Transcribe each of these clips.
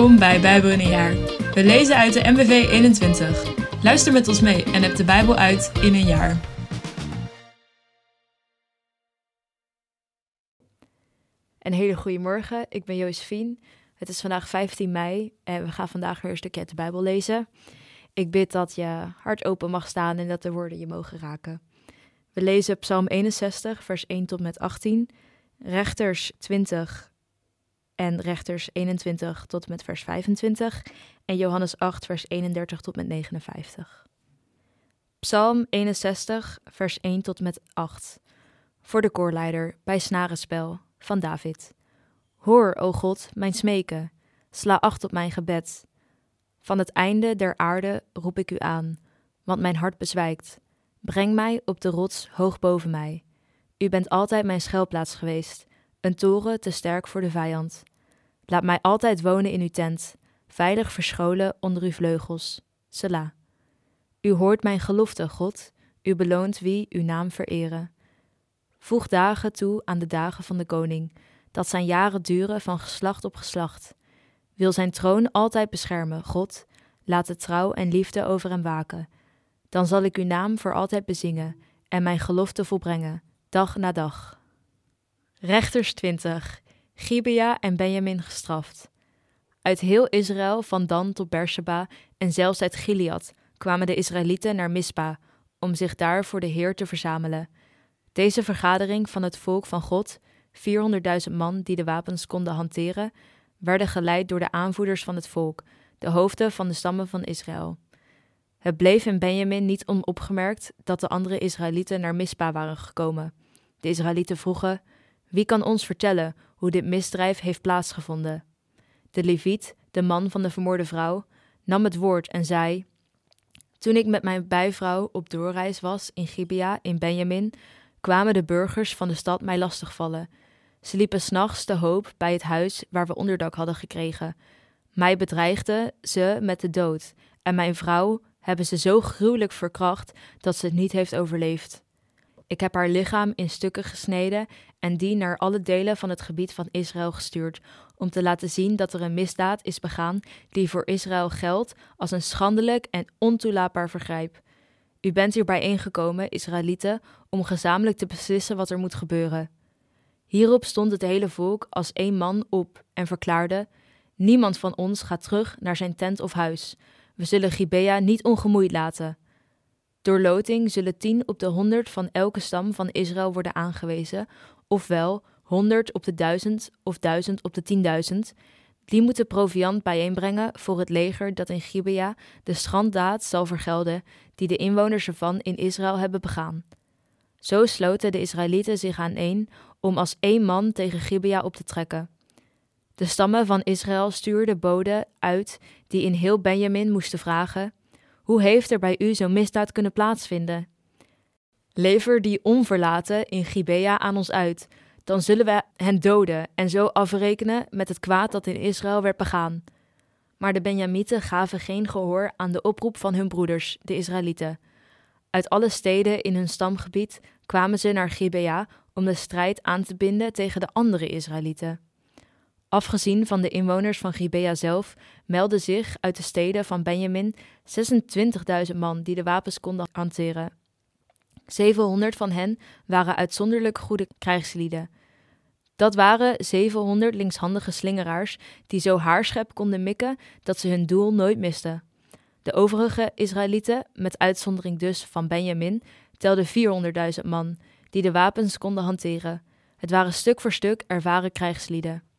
Welkom bij Bijbel in een jaar. We lezen uit de MBV 21. Luister met ons mee en heb de Bijbel uit in een jaar. Een hele goede morgen, ik ben Josephine. Het is vandaag 15 mei en we gaan vandaag weer een stukje de Bijbel lezen. Ik bid dat je hart open mag staan en dat de woorden je mogen raken. We lezen Psalm 61, vers 1 tot met 18, Rechters 20, en Rechters 21 tot met vers 25 en Johannes 8 vers 31 tot met 59. Psalm 61 vers 1 tot met 8. Voor de koorleider bij snarenspel van David. Hoor, o God, mijn smeken, sla acht op mijn gebed. Van het einde der aarde roep ik u aan, want mijn hart bezwijkt. Breng mij op de rots hoog boven mij. U bent altijd mijn schuilplaats geweest, een toren te sterk voor de vijand. Laat mij altijd wonen in uw tent, veilig verscholen onder uw vleugels. Selah. U hoort mijn gelofte, God, u beloont wie uw naam vereren. Voeg dagen toe aan de dagen van de koning, dat zijn jaren duren van geslacht op geslacht. Wil zijn troon altijd beschermen, God, laat de trouw en liefde over hem waken. Dan zal ik uw naam voor altijd bezingen en mijn gelofte volbrengen, dag na dag. Rechters 20. Gibea en Benjamin gestraft. Uit heel Israël, van Dan tot Beersheba en zelfs uit Gilead, kwamen de Israëlieten naar Mispa, om zich daar voor de Heer te verzamelen. Deze vergadering van het volk van God, 400.000 man die de wapens konden hanteren, werden geleid door de aanvoerders van het volk, de hoofden van de stammen van Israël. Het bleef in Benjamin niet onopgemerkt dat de andere Israëlieten naar Mispa waren gekomen. De Israëlieten vroegen: Wie kan ons vertellen hoe dit misdrijf heeft plaatsgevonden. De leviet, de man van de vermoorde vrouw, nam het woord en zei: Toen ik met mijn bijvrouw op doorreis was in Gibea in Benjamin, kwamen de burgers van de stad mij lastigvallen. Ze liepen s'nachts te hoop bij het huis waar we onderdak hadden gekregen. Mij bedreigden ze met de dood, en mijn vrouw hebben ze zo gruwelijk verkracht dat ze het niet heeft overleefd. Ik heb haar lichaam in stukken gesneden en die naar alle delen van het gebied van Israël gestuurd, om te laten zien dat er een misdaad is begaan die voor Israël geldt als een schandelijk en ontoelaatbaar vergrijp. U bent hier bijeengekomen, Israëlieten, om gezamenlijk te beslissen wat er moet gebeuren. Hierop stond het hele volk als één man op en verklaarde: Niemand van ons gaat terug naar zijn tent of huis. We zullen Gibea niet ongemoeid laten. Door loting zullen tien op de honderd van elke stam van Israël worden aangewezen, ofwel honderd op de duizend of duizend op de tienduizend. Die moeten proviand bijeenbrengen voor het leger dat in Gibea de schanddaad zal vergelden die de inwoners ervan in Israël hebben begaan. Zo sloten de Israëlieten zich aan één om als één man tegen Gibea op te trekken. De stammen van Israël stuurden boden uit die in heel Benjamin moesten vragen: hoe heeft er bij u zo'n misdaad kunnen plaatsvinden? Lever die onverlaten in Gibea aan ons uit, dan zullen we hen doden en zo afrekenen met het kwaad dat in Israël werd begaan. Maar de Benjamieten gaven geen gehoor aan de oproep van hun broeders, de Israëlieten. Uit alle steden in hun stamgebied kwamen ze naar Gibea om de strijd aan te binden tegen de andere Israëlieten. Afgezien van de inwoners van Gibea zelf meldden zich uit de steden van Benjamin 26.000 man die de wapens konden hanteren. 700 van hen waren uitzonderlijk goede krijgslieden. Dat waren 700 linkshandige slingeraars die zo haarschep konden mikken dat ze hun doel nooit misten. De overige Israëlieten, met uitzondering dus van Benjamin, telden 400.000 man die de wapens konden hanteren. Het waren stuk voor stuk ervaren krijgslieden.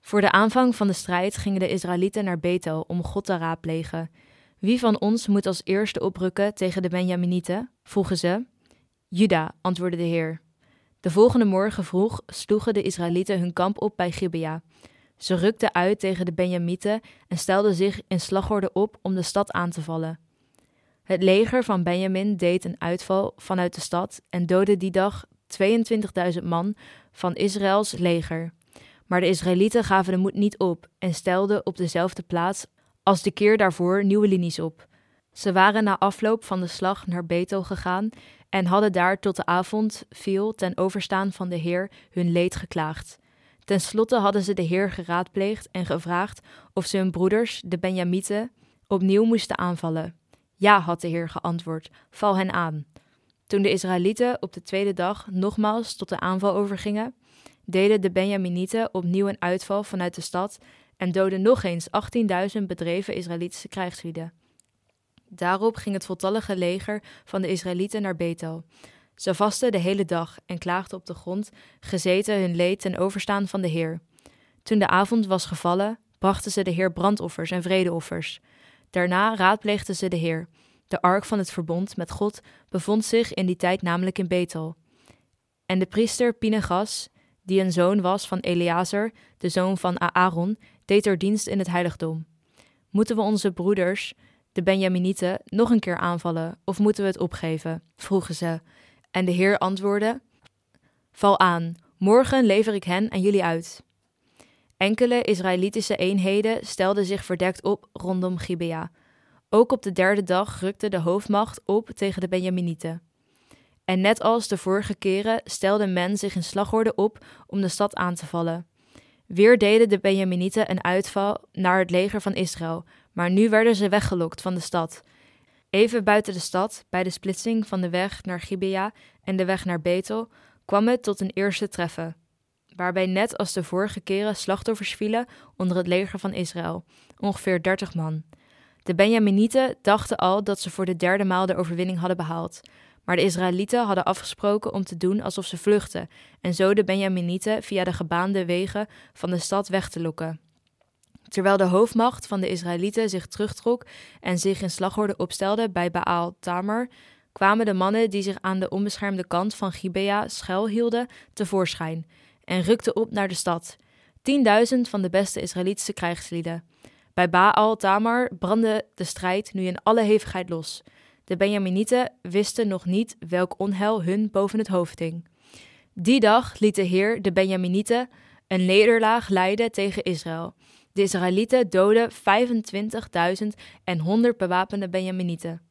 Voor de aanvang van de strijd gingen de Israëlieten naar Bethel om God te raadplegen. Wie van ons moet als eerste oprukken tegen de Benjaminieten? vroegen ze. Juda, antwoordde de Heer. De volgende morgen vroeg sloegen de Israëlieten hun kamp op bij Gibea. Ze rukten uit tegen de Benjamieten en stelden zich in slagorde op om de stad aan te vallen. Het leger van Benjamin deed een uitval vanuit de stad en doodde die dag 22.000 man van Israëls leger. Maar de Israëlieten gaven de moed niet op en stelden op dezelfde plaats als de keer daarvoor nieuwe linies op. Ze waren na afloop van de slag naar Bethel gegaan en hadden daar tot de avond viel ten overstaan van de Heer hun leed geklaagd. Ten slotte hadden ze de Heer geraadpleegd en gevraagd of ze hun broeders, de Benjamieten, opnieuw moesten aanvallen. Ja, had de Heer geantwoord, val hen aan. Toen de Israëlieten op de tweede dag nogmaals tot de aanval overgingen, deden de Benjaminieten opnieuw een uitval vanuit de stad en doodden nog eens 18.000 bedreven Israëlitische krijgslieden. Daarop ging het voltallige leger van de Israëlieten naar Bethel. Ze vasten de hele dag en klaagden op de grond, gezeten hun leed ten overstaan van de Heer. Toen de avond was gevallen, brachten ze de Heer brandoffers en vredeoffers. Daarna raadpleegden ze de Heer. De ark van het verbond met God bevond zich in die tijd namelijk in Bethel. En de priester Pinegas, die een zoon was van Eleazar, de zoon van Aaron, deed er dienst in het heiligdom. Moeten we onze broeders, de Benjaminieten, nog een keer aanvallen of moeten we het opgeven? vroegen ze. En de Heer antwoordde: Val aan, morgen lever ik hen aan jullie uit. Enkele Israëlitische eenheden stelden zich verdekt op rondom Gibea. Ook op de derde dag rukte de hoofdmacht op tegen de Benjaminieten. En net als de vorige keren stelde men zich in slagorde op om de stad aan te vallen. Weer deden de Benjaminieten een uitval naar het leger van Israël, maar nu werden ze weggelokt van de stad. Even buiten de stad, bij de splitsing van de weg naar Gibea en de weg naar Betel, kwam het tot een eerste treffen, waarbij net als de vorige keren slachtoffers vielen onder het leger van Israël, ongeveer dertig man. De Benjaminieten dachten al dat ze voor de derde maal de overwinning hadden behaald, maar de Israëlieten hadden afgesproken om te doen alsof ze vluchtten en zo de Benjaminieten via de gebaande wegen van de stad weg te lokken. Terwijl de hoofdmacht van de Israëlieten zich terugtrok en zich in slagorde opstelde bij Baal Tamar, kwamen de mannen die zich aan de onbeschermde kant van Gibea schuilhielden tevoorschijn en rukten op naar de stad. Tienduizend van de beste Israëlitische krijgslieden. Bij Baal Tamar brandde de strijd nu in alle hevigheid los. De Benjaminieten wisten nog niet welk onheil hun boven het hoofd hing. Die dag liet de Heer de Benjaminieten een nederlaag leiden tegen Israël. De Israëlieten doden 25.000 en 100 bewapende Benjaminieten.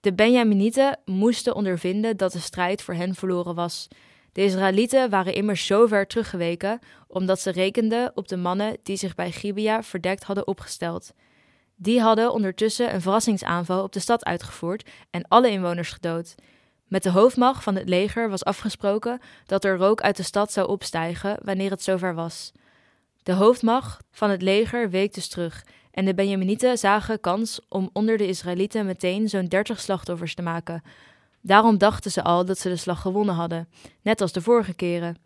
De Benjaminieten moesten ondervinden dat de strijd voor hen verloren was. De Israëlieten waren immers zo ver teruggeweken omdat ze rekenden op de mannen die zich bij Gibea verdekt hadden opgesteld. Die hadden ondertussen een verrassingsaanval op de stad uitgevoerd en alle inwoners gedood. Met de hoofdmacht van het leger was afgesproken dat er rook uit de stad zou opstijgen wanneer het zover was. De hoofdmacht van het leger week dus terug en de Benjaminieten zagen kans om onder de Israëlieten meteen zo'n dertig slachtoffers te maken. Daarom dachten ze al dat ze de slag gewonnen hadden, net als de vorige keren.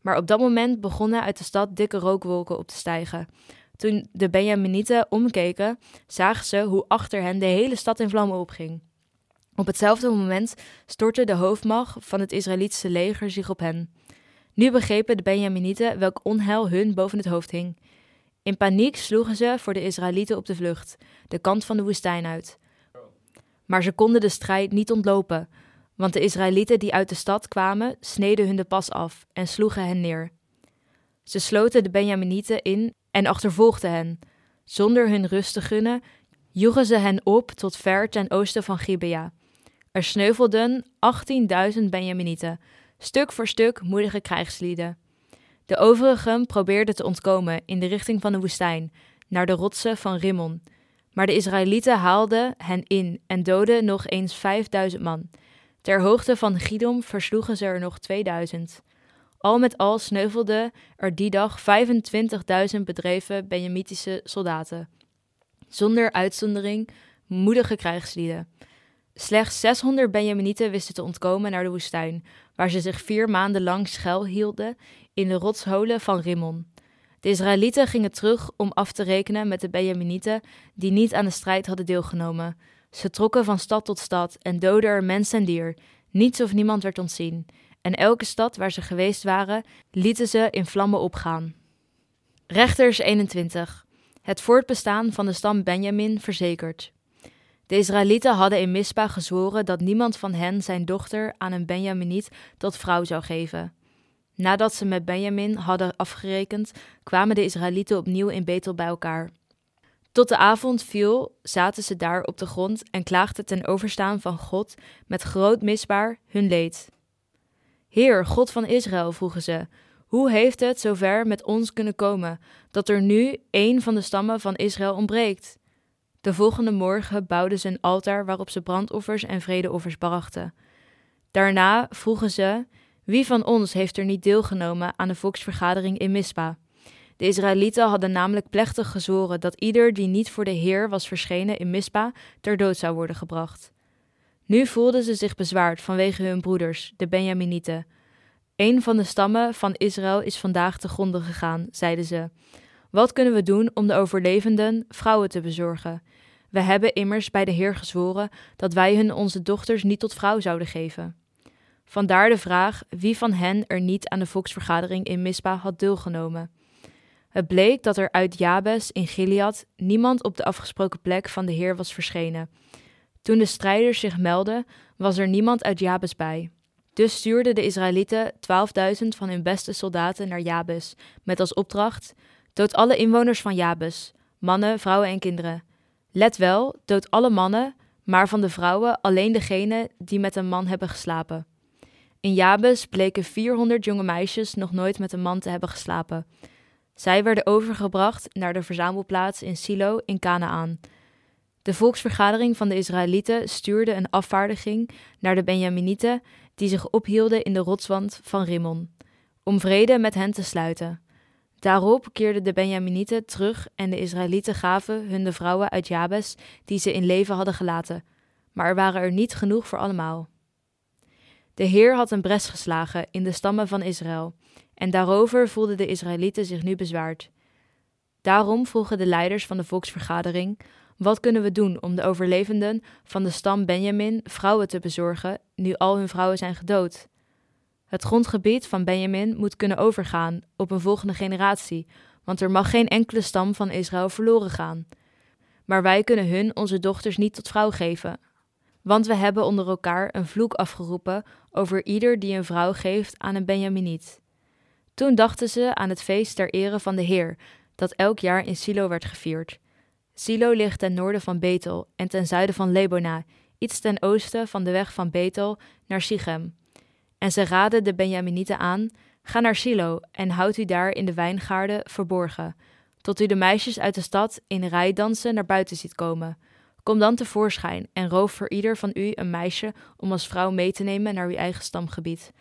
Maar op dat moment begonnen uit de stad dikke rookwolken op te stijgen. Toen de Benjaminieten omkeken, zagen ze hoe achter hen de hele stad in vlammen opging. Op hetzelfde moment stortte de hoofdmacht van het Israëlitische leger zich op hen. Nu begrepen de Benjaminieten welk onheil hun boven het hoofd hing. In paniek sloegen ze voor de Israëlieten op de vlucht, de kant van de woestijn uit. Maar ze konden de strijd niet ontlopen, want de Israëlieten die uit de stad kwamen, sneden hun de pas af en sloegen hen neer. Ze sloten de Benjaminieten in en achtervolgden hen. Zonder hun rust te gunnen, joegen ze hen op tot ver ten oosten van Gibea. Er sneuvelden 18.000 Benjaminieten, stuk voor stuk moedige krijgslieden. De overigen probeerden te ontkomen in de richting van de woestijn, naar de rotsen van Rimmon. Maar de Israëlieten haalden hen in en doodden nog eens 5000 man. Ter hoogte van Gidom versloegen ze er nog 2000. Al met al sneuvelden er die dag 25.000 bedreven Benjamitische soldaten. Zonder uitzondering moedige krijgslieden. Slechts 600 Benjaminieten wisten te ontkomen naar de woestijn, waar ze zich vier maanden lang schuilhielden in de rotsholen van Rimmon. De Israëlieten gingen terug om af te rekenen met de Benjaminieten die niet aan de strijd hadden deelgenomen. Ze trokken van stad tot stad en doodden er mens en dier. Niets of niemand werd ontzien. En elke stad waar ze geweest waren, lieten ze in vlammen opgaan. Rechters 21. Het voortbestaan van de stam Benjamin verzekerd. De Israëlieten hadden in Mispa gezworen dat niemand van hen zijn dochter aan een Benjaminiet tot vrouw zou geven. Nadat ze met Benjamin hadden afgerekend, kwamen de Israëlieten opnieuw in Betel bij elkaar. Tot de avond viel, zaten ze daar op de grond en klaagden ten overstaan van God met groot misbaar hun leed. Heer, God van Israël, vroegen ze, Hoe heeft het zover met ons kunnen komen dat er nu één van de stammen van Israël ontbreekt? De volgende morgen bouwden ze een altaar waarop ze brandoffers en vredeoffers brachten. Daarna vroegen ze: Wie van ons heeft er niet deelgenomen aan de volksvergadering in Mispa? De Israëlieten hadden namelijk plechtig gezworen dat ieder die niet voor de Heer was verschenen in Mispa ter dood zou worden gebracht. Nu voelden ze zich bezwaard vanwege hun broeders, de Benjaminieten. Een van de stammen van Israël is vandaag te gronde gegaan, zeiden ze. Wat kunnen we doen om de overlevenden vrouwen te bezorgen? We hebben immers bij de Heer gezworen dat wij hun onze dochters niet tot vrouw zouden geven. Vandaar de vraag wie van hen er niet aan de volksvergadering in Mispa had deelgenomen. Het bleek dat er uit Jabes in Gilead niemand op de afgesproken plek van de Heer was verschenen. Toen de strijders zich meldden, was er niemand uit Jabes bij. Dus stuurden de Israëlieten 12.000 van hun beste soldaten naar Jabes, met als opdracht: dood alle inwoners van Jabes, mannen, vrouwen en kinderen. Let wel, dood alle mannen, maar van de vrouwen alleen degene die met een man hebben geslapen. In Jabes bleken 400 jonge meisjes nog nooit met een man te hebben geslapen. Zij werden overgebracht naar de verzamelplaats in Silo in Canaan. De volksvergadering van de Israëlieten stuurde een afvaardiging naar de Benjaminieten die zich ophielden in de rotswand van Rimmon, om vrede met hen te sluiten. Daarop keerden de Benjaminieten terug en de Israëlieten gaven hun de vrouwen uit Jabes die ze in leven hadden gelaten, maar er waren er niet genoeg voor allemaal. De Heer had een bres geslagen in de stammen van Israël, en daarover voelden de Israëlieten zich nu bezwaard. Daarom vroegen de leiders van de volksvergadering: Wat kunnen we doen om de overlevenden van de stam Benjamin vrouwen te bezorgen, nu al hun vrouwen zijn gedood? Het grondgebied van Benjamin moet kunnen overgaan op een volgende generatie, want er mag geen enkele stam van Israël verloren gaan. Maar wij kunnen hun onze dochters niet tot vrouw geven, want we hebben onder elkaar een vloek afgeroepen over ieder die een vrouw geeft aan een Benjaminiet. Toen dachten ze aan het feest ter ere van de Heer, dat elk jaar in Silo werd gevierd. Silo ligt ten noorden van Betel en ten zuiden van Lebona, iets ten oosten van de weg van Betel naar Sichem. En ze raden de Benjaminieten aan: Ga naar Silo en houd u daar in de wijngaarden verborgen, tot u de meisjes uit de stad in rijdansen naar buiten ziet komen. Kom dan tevoorschijn en roof voor ieder van u een meisje om als vrouw mee te nemen naar uw eigen stamgebied.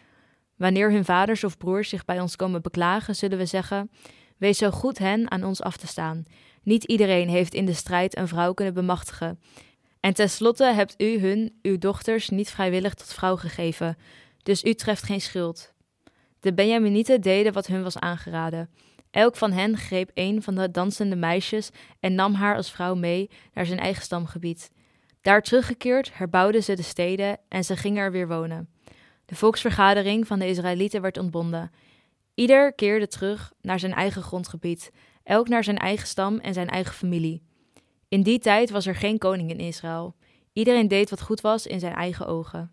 Wanneer hun vaders of broers zich bij ons komen beklagen, zullen we zeggen: Wees zo goed hen aan ons af te staan. Niet iedereen heeft in de strijd een vrouw kunnen bemachtigen. En tenslotte hebt u hun, uw dochters, niet vrijwillig tot vrouw gegeven, dus u treft geen schuld. De Benjaminieten deden wat hun was aangeraden. Elk van hen greep een van de dansende meisjes en nam haar als vrouw mee naar zijn eigen stamgebied. Daar teruggekeerd herbouwden ze de steden en ze gingen er weer wonen. De volksvergadering van de Israëlieten werd ontbonden. Ieder keerde terug naar zijn eigen grondgebied, elk naar zijn eigen stam en zijn eigen familie. In die tijd was er geen koning in Israël. Iedereen deed wat goed was in zijn eigen ogen.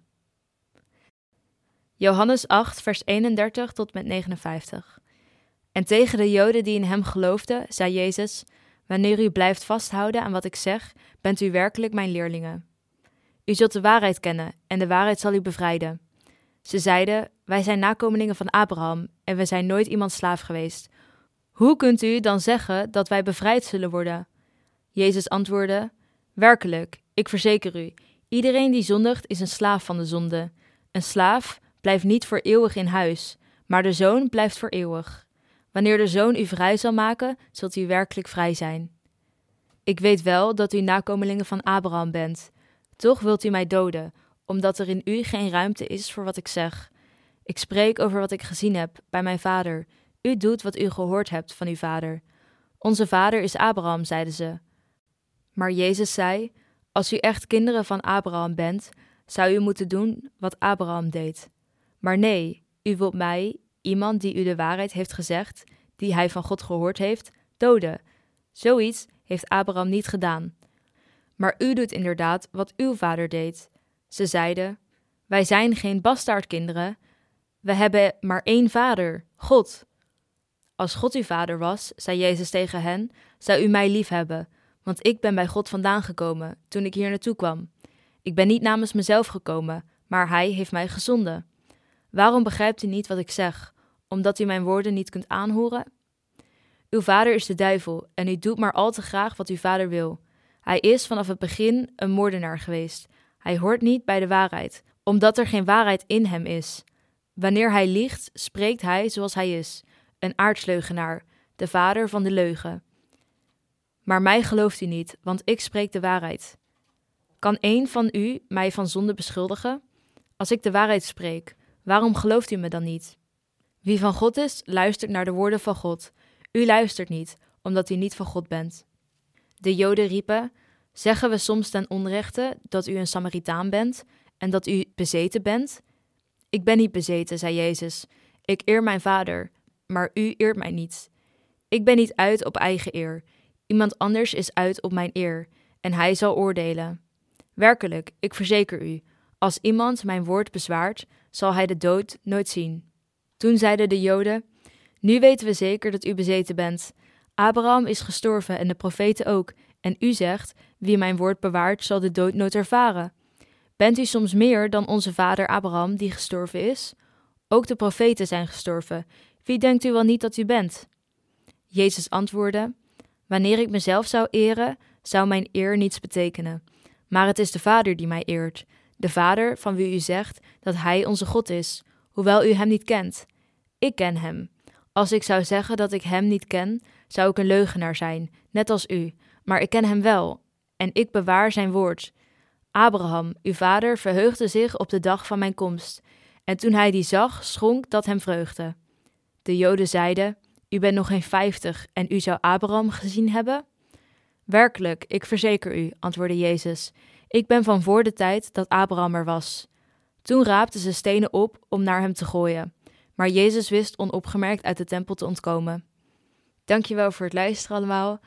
Johannes 8, vers 31 tot met 59. En tegen de Joden die in hem geloofden, zei Jezus: Wanneer u blijft vasthouden aan wat ik zeg, bent u werkelijk mijn leerlingen. U zult de waarheid kennen en de waarheid zal u bevrijden. Ze zeiden: Wij zijn nakomelingen van Abraham en we zijn nooit iemand slaaf geweest. Hoe kunt u dan zeggen dat wij bevrijd zullen worden? Jezus antwoordde: Werkelijk, ik verzeker u, iedereen die zondigt is een slaaf van de zonde. Een slaaf blijft niet voor eeuwig in huis, maar de zoon blijft voor eeuwig. Wanneer de zoon u vrij zal maken, zult u werkelijk vrij zijn. Ik weet wel dat u nakomelingen van Abraham bent. Toch wilt u mij doden, omdat er in u geen ruimte is voor wat ik zeg. Ik spreek over wat ik gezien heb bij mijn vader. U doet wat u gehoord hebt van uw vader. Onze vader is Abraham, zeiden ze. Maar Jezus zei: Als u echt kinderen van Abraham bent, zou u moeten doen wat Abraham deed. Maar nee, u wilt mij, iemand die u de waarheid heeft gezegd, die hij van God gehoord heeft, doden. Zoiets heeft Abraham niet gedaan. Maar u doet inderdaad wat uw vader deed. Ze zeiden: Wij zijn geen bastaardkinderen. We hebben maar één vader, God. Als God uw vader was, zei Jezus tegen hen, zou u mij lief hebben, want ik ben bij God vandaan gekomen toen ik hier naartoe kwam. Ik ben niet namens mezelf gekomen, maar Hij heeft mij gezonden. Waarom begrijpt u niet wat ik zeg? omdat u mijn woorden niet kunt aanhoren? Uw vader is de duivel en u doet maar al te graag wat uw vader wil. Hij is vanaf het begin een moordenaar geweest. Hij hoort niet bij de waarheid, omdat er geen waarheid in hem is. Wanneer hij liegt, spreekt hij zoals hij is, een aardsleugenaar, de vader van de leugen. Maar mij gelooft u niet, want ik spreek de waarheid. Kan een van u mij van zonde beschuldigen? Als ik de waarheid spreek, waarom gelooft u me dan niet? Wie van God is, luistert naar de woorden van God. U luistert niet, omdat u niet van God bent. De Joden riepen: Zeggen we soms ten onrechte dat u een Samaritaan bent en dat u bezeten bent? Ik ben niet bezeten, zei Jezus. Ik eer mijn vader, maar u eert mij niet. Ik ben niet uit op eigen eer. Iemand anders is uit op mijn eer, en hij zal oordelen. Werkelijk, ik verzeker u, als iemand mijn woord bezwaart, zal hij de dood nooit zien. Toen zeiden de Joden: Nu weten we zeker dat u bezeten bent. Abraham is gestorven en de profeten ook, en u zegt: Wie mijn woord bewaart, zal de dood nooit ervaren. Bent u soms meer dan onze vader Abraham, die gestorven is? Ook de profeten zijn gestorven. Wie denkt u wel niet dat u bent? Jezus antwoordde: Wanneer ik mezelf zou eren, zou mijn eer niets betekenen. Maar het is de Vader die mij eert, de Vader van wie u zegt dat Hij onze God is, hoewel u Hem niet kent. Ik ken Hem. Als ik zou zeggen dat ik Hem niet ken, zou ik een leugenaar zijn, net als u, maar ik ken Hem wel, en ik bewaar Zijn woord. Abraham, uw vader, verheugde zich op de dag van mijn komst, en toen hij die zag, schonk dat hem vreugde. De Joden zeiden: U bent nog geen vijftig en u zou Abraham gezien hebben? Werkelijk, ik verzeker u, antwoordde Jezus, ik ben van voor de tijd dat Abraham er was. Toen raapten ze stenen op om naar hem te gooien, maar Jezus wist onopgemerkt uit de tempel te ontkomen. Dankjewel voor het luisteren allemaal.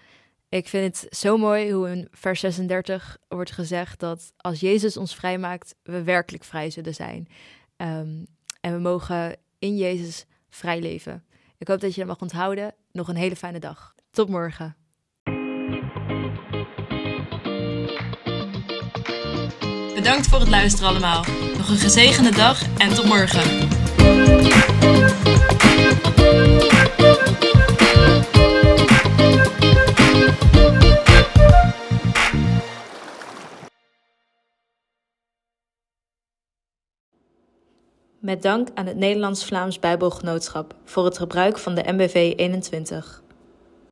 Ik vind het zo mooi hoe in vers 36 wordt gezegd dat als Jezus ons vrijmaakt, we werkelijk vrij zullen zijn. Ehm, en we mogen in Jezus vrij leven. Ik hoop dat je dat mag onthouden. Nog een hele fijne dag. Tot morgen. Bedankt voor het luisteren allemaal. Nog een gezegende dag en tot morgen. Met dank aan het Nederlands-Vlaams Bijbelgenootschap voor het gebruik van de MBV 21.